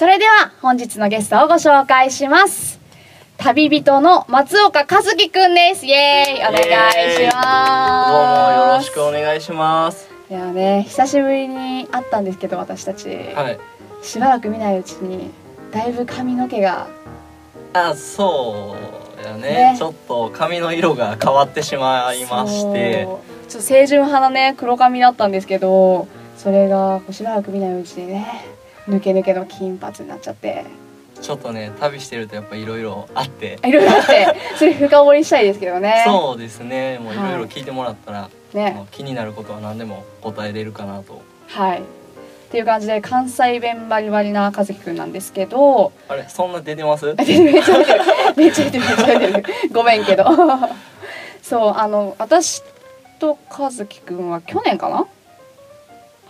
それでは本日のゲストをご紹介します。旅人の松岡和樹くんです。イエーイ。お願いします。どうもよろしくお願いします。いやね久しぶりに会ったんですけど私たち、はい。しばらく見ないうちにだいぶ髪の毛が。あ、そうやね。ね。ちょっと髪の色が変わってしまいまして、ちょっと清純派なね黒髪だったんですけどそれがしばらく見ないうちにね抜け抜けの金髪になっちゃって。ちょっとね旅してるとやっぱいろいろあって、いろいろあって。それ深掘りしたいですけどね。そうですね。もういろい。ろ聞いてもらったら、ね。もう気になることは何でも答えれるかなと。はい。っていう感じで関西弁バリバリな和樹くんなんですけど。あれそんな出てます？めっちゃ出てるめっちゃ出てるめっちゃ出てる。ごめんけど。そうあの私と和樹くんは去年かな？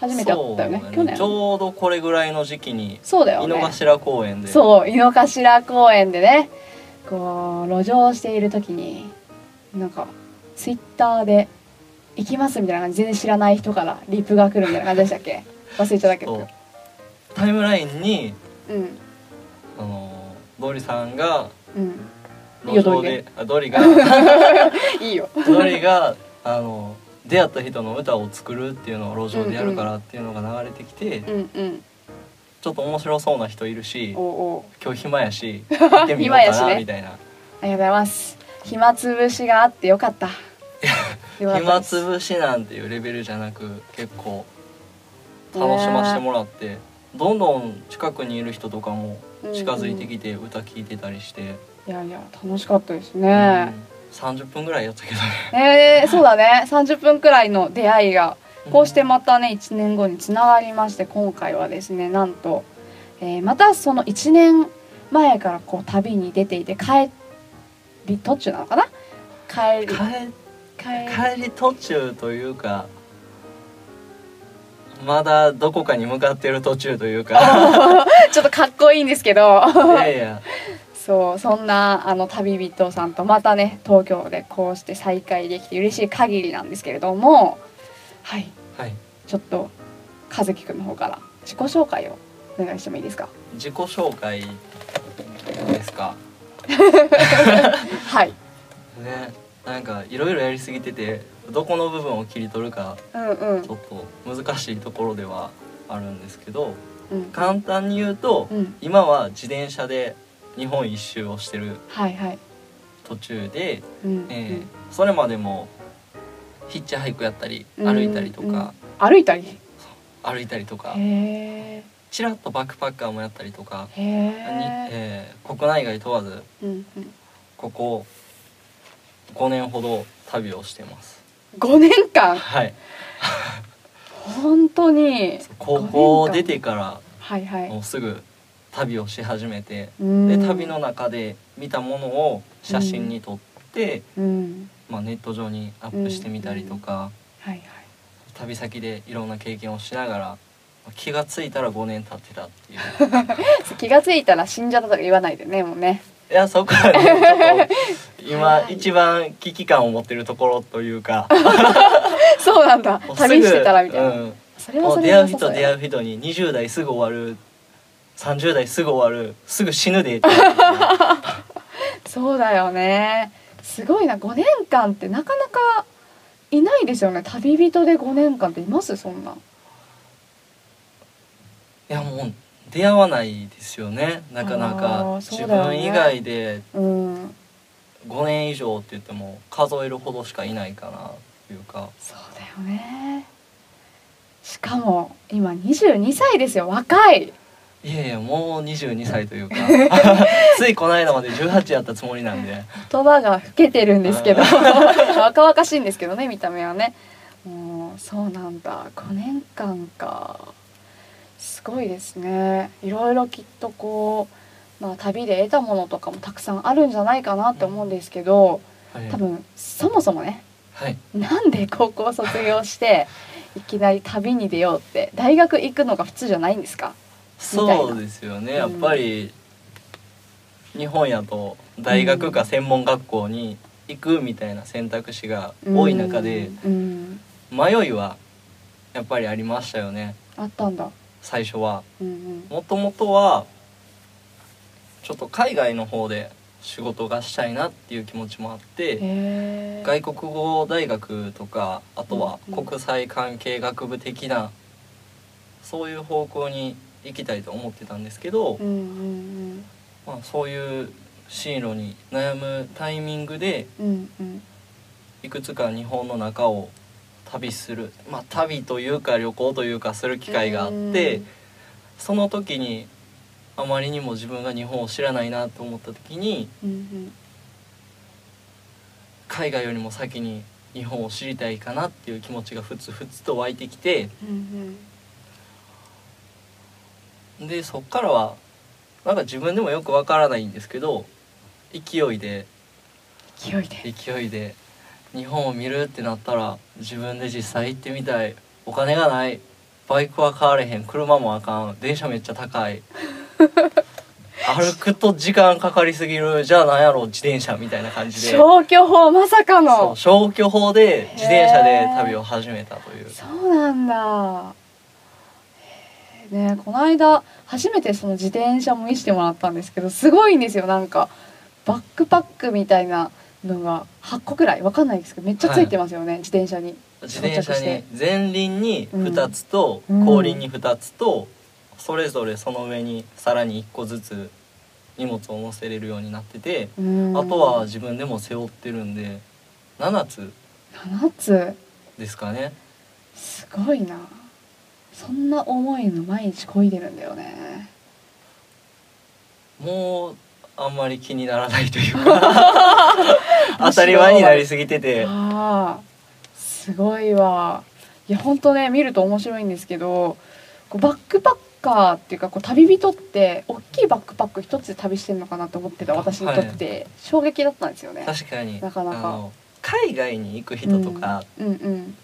初めて会ったよね。そう去年？ちょうどこれぐらいの時期に井そうだよね。の頭公園で、そう井の頭公園でねこう路上をしている時になんかツイッターで「行きます」みたいな感じで全然知らない人からリプが来るみたいな感じでしたっけ？忘れちゃったけど。タイムラインにうん。あのドリさんがうん。いいよ路上ドリであドリが いいよ。ドリがあの出会った人の歌を作るっていうのを路上でやるからっていうのが流れてきて、うんうん。ちょっと面白そうな人いるし今日暇やし 行ってみようかなみたいな、ありがとうございます。暇つぶしがあってよかった。暇つぶしなんていうレベルじゃなく結構楽しませてもらって、どんどん近くにいる人とかも近づいてきて歌聴いてたりして、いやいや楽しかったですね、うん30分ぐらいやったけどね。えー、そうだね。30分くらいの出会いが。こうしてまたね1年後につながりまして今回はですねなんと、えーまたその1年前からこう旅に出ていて帰り途中なのかな？帰り。帰り途中というかまだどこかに向かってる途中というか。ちょっとかっこいいんですけど。いやいやそうそんなあの旅人さんとまたね東京でこうして再会できて嬉しい限りなんですけれどもはい。はい。ちょっと和樹くんの方から自己紹介をお願いしてもいいですか？自己紹介ですか？はい。ねなんかいろいろやりすぎててどこの部分を切り取るかうんうん。ちょっと難しいところではあるんですけどうん。簡単に言うと、うん。今は自転車で日本一周をしてるはいはい。途中で、うんえーそれまでもヒッチハイクやったりうん歩いたりとか、うん。歩いたり？歩いたりとかへちらっとバックパッカーもやったりとか、えへにええー国内外問わずうんうん。ここ5年ほど旅をしてます。5年間？はい。本当に。高校出てからはいはい。もうすぐ旅をし始めてうん。で旅の中で見たものを写真に撮って、うん。まあ、ネット上にアップしてみたりとか、はいはい。旅先でいろんな経験をしながら気がついたら5年経ってたっていう。気がついたら死んじゃったとか言わないでねもうね。いやそこはね今はい。一番危機感を持ってるところというか。そうなんだ。旅してたらみたいな、うん。それはそれ出会う人出会う人に20代すぐ終わる30代すぐ終わるすぐ死ぬでって。そうだよね。すごいな。5年間ってなかなかいないですよね。旅人で5年間っています？そんな。いやもう出会わないですよね。なかなあか自分以外でうん。5年以上って言っても数えるほどしかいないかなというか。そうだよね。しかも今22歳ですよ。若いいやいやもう22歳というか。ついこの間まで18やったつもりなんで。言葉が老けてるんですけど。若々しいんですけどね見た目はね。もうそうなんだ。5年間か。すごいですね。いろいろきっとこうまあ、旅で得たものとかもたくさんあるんじゃないかなって思うんですけどはい。多分そもそもねはい。なんで高校卒業していきなり旅に出ようって大学行くのが普通じゃないんですか？そうですよね。やっぱり日本やと大学か専門学校に行くみたいな選択肢が多い中でうん。迷いはやっぱりありましたよね。あったんだ。最初は。もともとはちょっと海外の方で仕事がしたいなっていう気持ちもあって外国語大学とかあとは国際関係学部的なそういう方向に行きたいと思ってたんですけど、うんうんまあ、そういう進路に悩むタイミングでうんうん。うんいくつか日本の中を旅する、まあ、旅というか旅行というかする機会があってその時にあまりにも自分が日本を知らないなと思った時にうんうん。海外よりも先に日本を知りたいかなっていう気持ちがふつふつと湧いてきてうんでそっからはなんか自分でもよくわからないんですけど勢いで。勢いで。勢いで。日本を見るってなったら自分で実際行ってみたい。お金がない。バイクは買われへん。車もあかん。電車めっちゃ高い。歩くと時間かかりすぎる。じゃあなんやろ自転車みたいな感じで。消去法まさかの。消去法で自転車で旅を始めたという。そうなんだねこの間初めてその自転車も見せてもらったんですけどすごいんですよなんか。バックパックみたいなのが8個くらいわかんないですけどめっちゃついてますよね、自転車に。自転車に前輪に2つとうん。後輪に2つとそれぞれその上にさらに1個ずつ荷物を載せれるようになっててうん。あとは自分でも背負ってるんで7つ。7つ？ですかね。すごいなそんな重いの毎日漕いでるんだよね。もうあんまり気にならないというか。当たり前になりすぎてて。ああすごいわ。いや本当ね見ると面白いんですけどこうバックパッカーっていうかこう旅人って大きいバックパック一つで旅してるのかなと思ってた私にとって。衝撃だったんですよね。確かに。なかなか。海外に行く人とかうんうん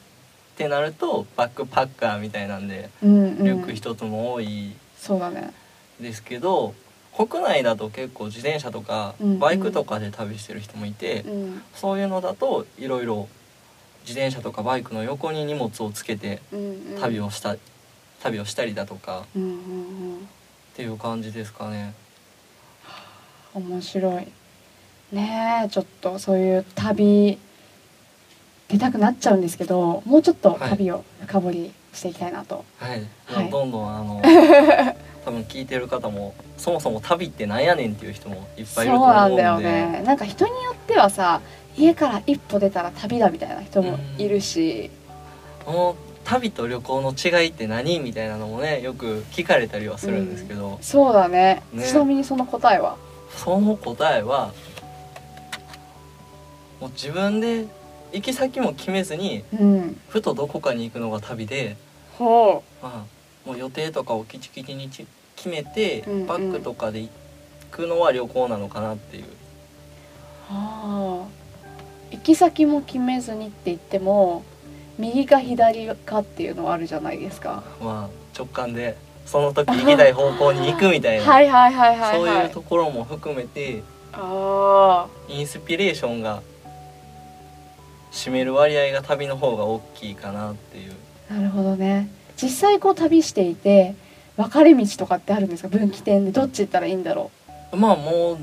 ってなるとバックパッカーみたいなんでうんうん。リュック一つも多いそうだね。ですけど国内だと結構自転車とかうんうん。バイクとかで旅してる人もいて、うん。そういうのだといろいろ自転車とかバイクの横に荷物をつけてうんうん。旅をした、旅をしたりだとかうんうんうん。っていう感じですかね。面白い。ねえちょっとそういう旅出たくなっちゃうんですけどもうちょっと旅を深掘りしていきたいなと、はい、はい。どんどんあの 多分聞いてる方もそもそも旅ってなんやねんっていう人もいっぱいいるとそうな思うんんでだよね。なんか人によってはさ家から一歩出たら旅だみたいな人もいるし、この旅と旅行の違いって何みたいなのもねよく聞かれたりはするんですけど、そうだね。ね。ちなみにその答えは？その答えはもう自分で行き先も決めずにうん。ふとどこかに行くのが旅で、ほまあ、もう予定とかをきちきちにち決めて、うんうん。バックとかで行くのは旅行なのかなっていう。うはあ。行き先も決めずにって言っても右か左かっていうのはあるじゃないですか。まあ直感でその時行きたい方向に行くみたいな、はいはいはいはいそうはいいうところも含めてあ。インスピレーションが占める割合が旅の方が大きいかなっていう。あなるほどね。実際こう旅していて分かれ道とかってあるんですか？分岐点でどっち行ったらいいんだろまあもう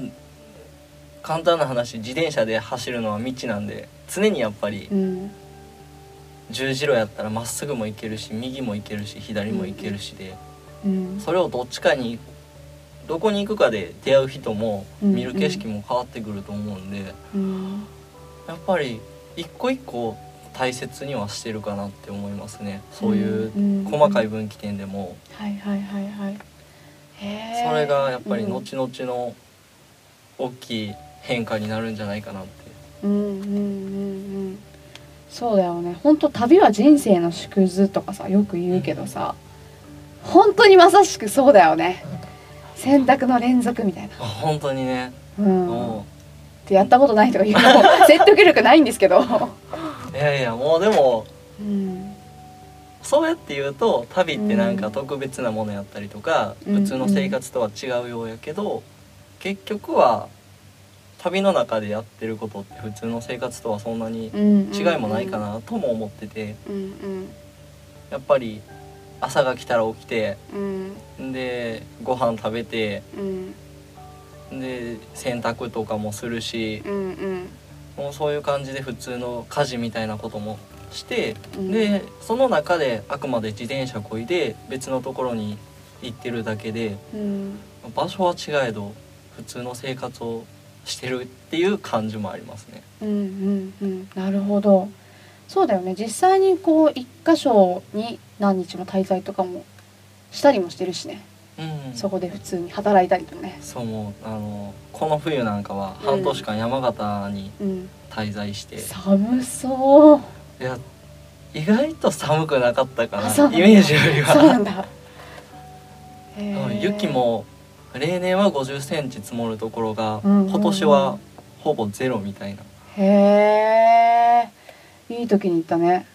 簡単な話自転車で走るのは未知なんで常にやっぱりううん。十字路やったらまっすぐも行けるし右も行けるし左も行けるしで、うん。それをどっちかにどこに行くかで出会う人もうん。見る景色も変わってくると思うんで、うん。やっぱり一個一個大切にはしてるかなって思いますね。そういう細かい分岐点でも、はいはいはいはい。それがやっぱりうん後々の大きい変化になるんじゃないかなって。うんうんうんうん。そうだよね。本当旅は人生の縮図とかさよく言うけどさ。本当にまさしくそうだよね。選択の連続みたいな。あ本当にね。うん。もってやったことないとか言うのも 説得力ないんですけど。ういやいやもうでもうん。そうやって言うと旅ってなんうん。か特別なものやったりとか、うん。普通の生活とは違うようやけど、結局は旅の中でやってることって普通の生活とはそんなに違いもないかなとも思ってて。うんやっぱり朝が来たら起きてうんうん。でご飯食べてうんで洗濯とかもするしうんうん。もうそういう感じで普通の家事みたいなこともしてうん。でその中であくまで自転車こいで別のところに行ってるだけでうん。場所は違えど普通の生活をしてるっていう感じもありますね。うんうんうん。なるほど。そうだよね。実際にこう一箇所に何日も滞在とかもしたりもしてるしね、うん、そこで普通に働いたりとね。そうもうあのこの冬なんかは半年間山形にうん。滞在して、寒そう。いや意外と寒くなかったかなあそうなんだ。イメージよりは。そうなんだ。へうんー。雪も例年は50センチ積もるところが、うんうんうん。今年はほぼゼロみたいな。へえいい時に行ったね。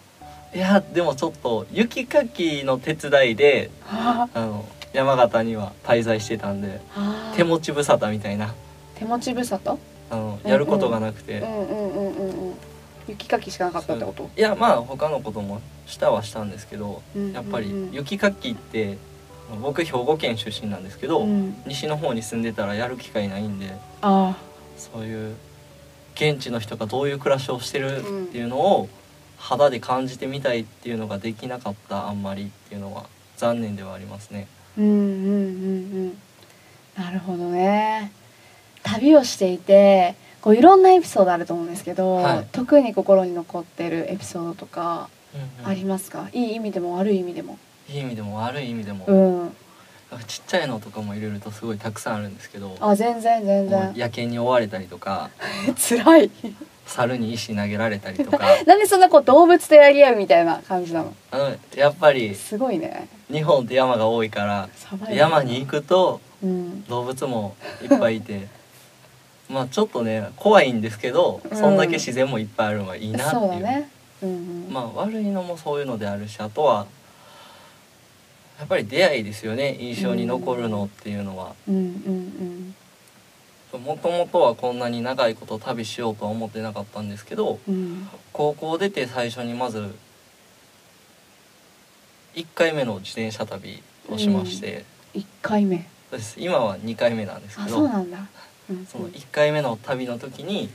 いやでもちょっと雪かきの手伝いではあの山形には滞在してたんであ手持ち無沙汰みたいな。手持ち無沙汰？あのうんやることがなくて、うんうんうんうんうん。雪かきしかなかったってこと？いやまあ他のこともしたはしたんですけどうんうんうん。やっぱり雪かきって僕兵庫県出身なんですけど、うん。西の方に住んでたらやる機会ないんであそういう現地の人がどういう暮らしをしてるっていうのを肌で感じてみたいっていうのができなかったあんまりっていうのは残念ではありますね。あうんうんうんうん。なるほどね。旅をしていてこういろんなエピソードあると思うんですけど、はい。特に心に残ってるエピソードとかうんうん。ありますか、いい意味でも悪い意味でも。いい意味でも悪い意味でも、うん。ちっちゃいのとかも入れるとすごいたくさんあるんですけどあ全然全も然う野犬に追われたりとか。辛い猿に石投げられたりとか。なんでそんなこう動物とやり合うみたいな感じなの？あのやっぱりすごいね。日本って山が多いから山に行くとうん。動物もいっぱいいて。まあちょっとね怖いんですけどうん。そんだけ自然もいっぱいあるのがいいなっていう。ね。うんうん。まあ悪いのもそういうのであるしあとはやっぱり出会いですよね。印象に残るのっていうのは。うんうんもともとはこんなに長いこと旅しようとは思ってなかったんですけどうん。うん高校出て最初にまず1回目の自転車旅をしまして、一回目。そうです。今は2回目なんですあけど。そうなんだ。うん。その1回目の旅の時に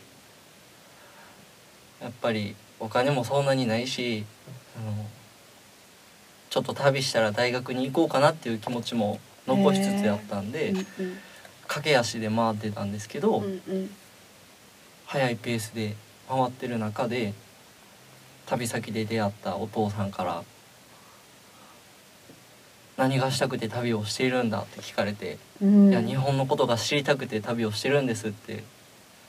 やっぱりお金もそんなにないしあのちょっと旅したら大学に行こうかなっていう気持ちも残しつつやったんで、うんうん駆け足で回ってたんですけど、うんうん。速いペースで回ってる中で旅先で出会ったお父さんから「何がしたくて旅をしているんだ?」って聞かれて「うん。いや日本のことが知りたくて旅をしてるんです」って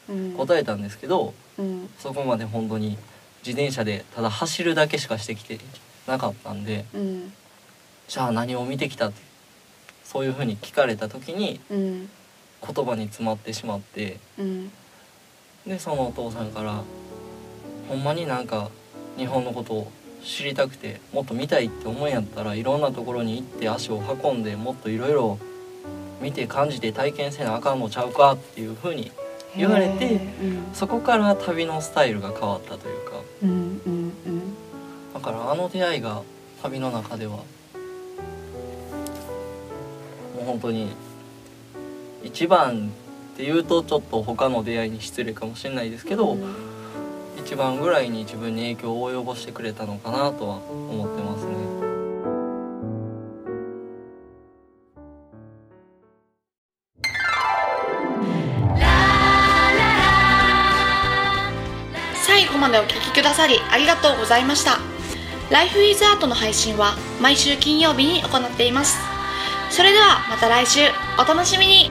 うん。答えたんですけどうん。そこまで本当に自転車でただ走るだけしかしてきてなかったんでうん。じゃあ何を見てきたってそういうふうに聞かれた時にうん言葉に詰まってしまってうん。でそのお父さんからほんまになんか日本のことを知りたくてもっと見たいって思うんやったらいろんなところに行って足を運んでもっといろいろ見て感じて体験せなあかんのちゃうかっていうふうに言われてうん。そこから旅のスタイルが変わったというか。うんうんうん。だからあの出会いが旅の中ではもう本当に一番っていうとちょっと他の出会いに失礼かもしれないですけど、うん一番ぐらいに自分に影響を及ぼしてくれたのかなとは思ってますね。最後までお聞きくださりありがとうございました。Life is Art の配信は毎週金曜日に行っています。それではまた来週お楽しみに。